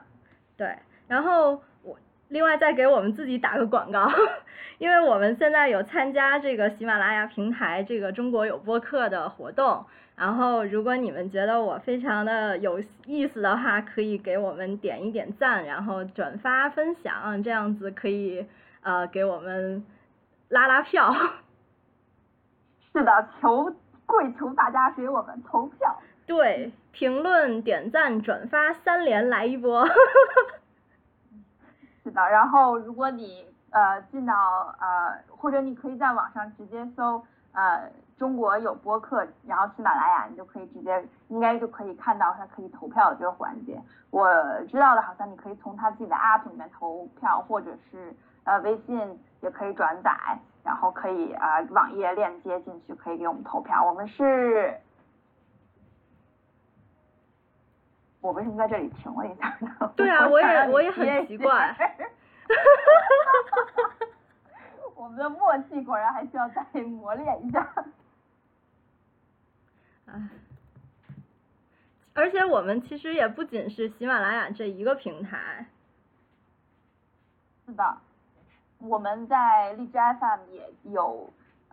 对，然后我。另外再给我们自己打个广告，因为我们现在有参加这个喜马拉雅平台这个中国有播客的活动，然后如果你们觉得我非常的有意思的话，可以给我们点一点赞，然后转发分享，这样子可以呃给我们拉拉票。是的，求跪求大家给我们投票。对，评论、点赞、转发三连来一波。是的，然后如果你呃进到呃，或者你可以在网上直接搜呃中国有播客，然后喜马拉雅，你就可以直接应该就可以看到它可以投票的这个环节。我知道的，好像你可以从他自己的 app 里面投票，或者是呃微信也可以转载，然后可以啊网页链接进去，可以给我们投票。我们是。我为什么在这里停了一下呢？对啊，我也我也很奇怪。我们的默契果然还需要再磨练一下。唉，而且我们其实也不仅是喜马拉雅这一个平台。是的，我们在荔枝 FM 也有。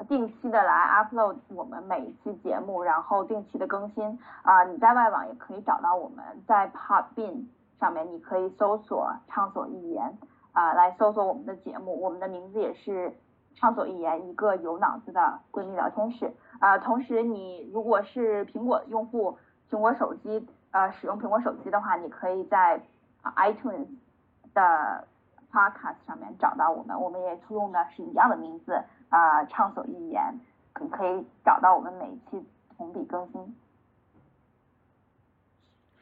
定期的来 upload 我们每一期节目，然后定期的更新啊！你在外网也可以找到我们，在 Podbean 上面你可以搜索“畅所欲言”啊，来搜索我们的节目。我们的名字也是“畅所欲言”，一个有脑子的闺蜜聊天室啊。同时，你如果是苹果用户，苹果手机呃使用苹果手机的话，你可以在 iTunes 的 Podcast 上面找到我们，我们也用的是一样的名字。啊，畅所欲言，你可以找到我们每一期同比更新。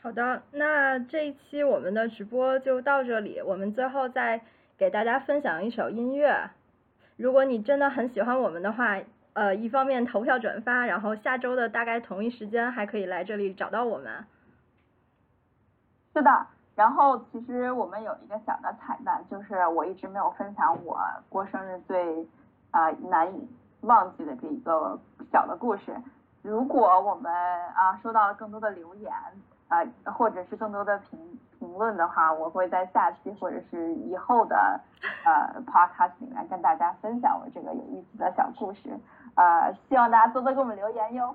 好的，那这一期我们的直播就到这里，我们最后再给大家分享一首音乐。如果你真的很喜欢我们的话，呃，一方面投票转发，然后下周的大概同一时间还可以来这里找到我们。是的，然后其实我们有一个小的彩蛋，就是我一直没有分享我过生日最啊、难以忘记的这一个小的故事。如果我们啊、收到了更多的留言啊、或者是更多的评评论的话，我会在下期或者是以后的呃 podcast 里面跟大家分享我这个有意思的小故事。呃，希望大家多多给我们留言哟。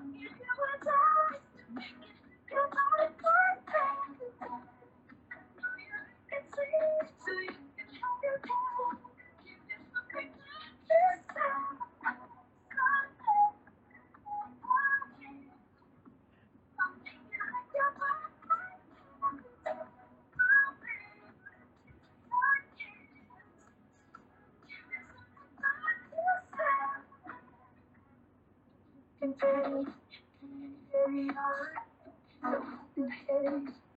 See you. can take very hard.